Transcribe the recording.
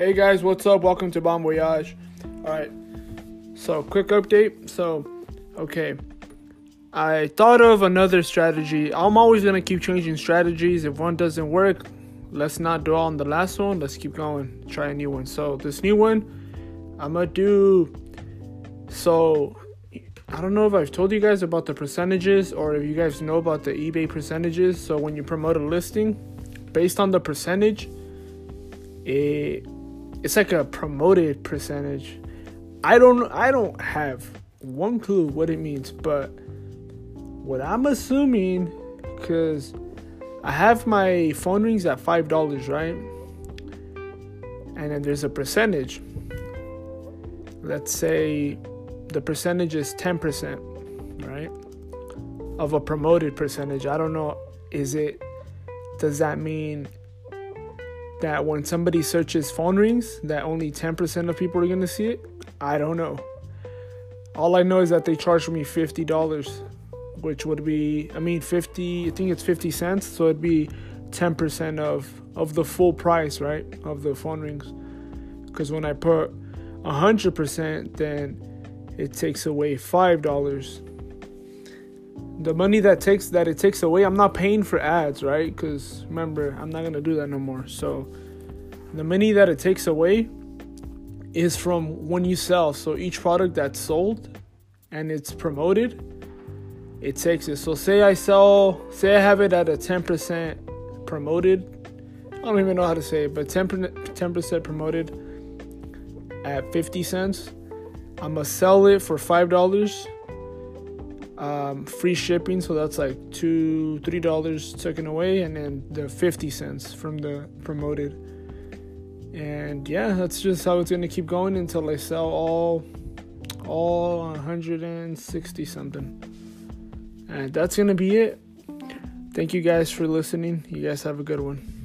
Hey guys, what's up? Welcome to Bon Voyage. Alright, so quick update. So, okay, I thought of another strategy. I'm always gonna keep changing strategies. If one doesn't work, let's not dwell on the last one. Let's keep going. Try a new one. So, this new one, I'm gonna do. So, I don't know if I've told you guys about the percentages or if you guys know about the eBay percentages. So, when you promote a listing, based on the percentage, it it's like a promoted percentage. I don't I don't have one clue what it means, but what I'm assuming cuz I have my phone rings at $5, right? And then there's a percentage. Let's say the percentage is 10%, right? Of a promoted percentage. I don't know is it does that mean that when somebody searches phone rings, that only 10% of people are going to see it? I don't know. All I know is that they charged me $50, which would be, I mean, 50, I think it's 50 cents, so it'd be 10% of of the full price, right? Of the phone rings. Cuz when I put 100%, then it takes away $5 the money that takes that it takes away i'm not paying for ads right? Because remember i'm not gonna do that no more. So the money that it takes away is from when you sell. So each product that's sold and it's promoted it takes it. So say i sell say i have it at a 10% promoted. I don't even know how to say it but 10%, 10% promoted at 50 cents i'm gonna sell it for $5 um, free shipping so that's like two three dollars taken away and then the 50 cents from the promoted. And yeah that's just how it's gonna keep going until i sell all all 160 something. And that's gonna be it. Thank you guys for listening. You guys have a good one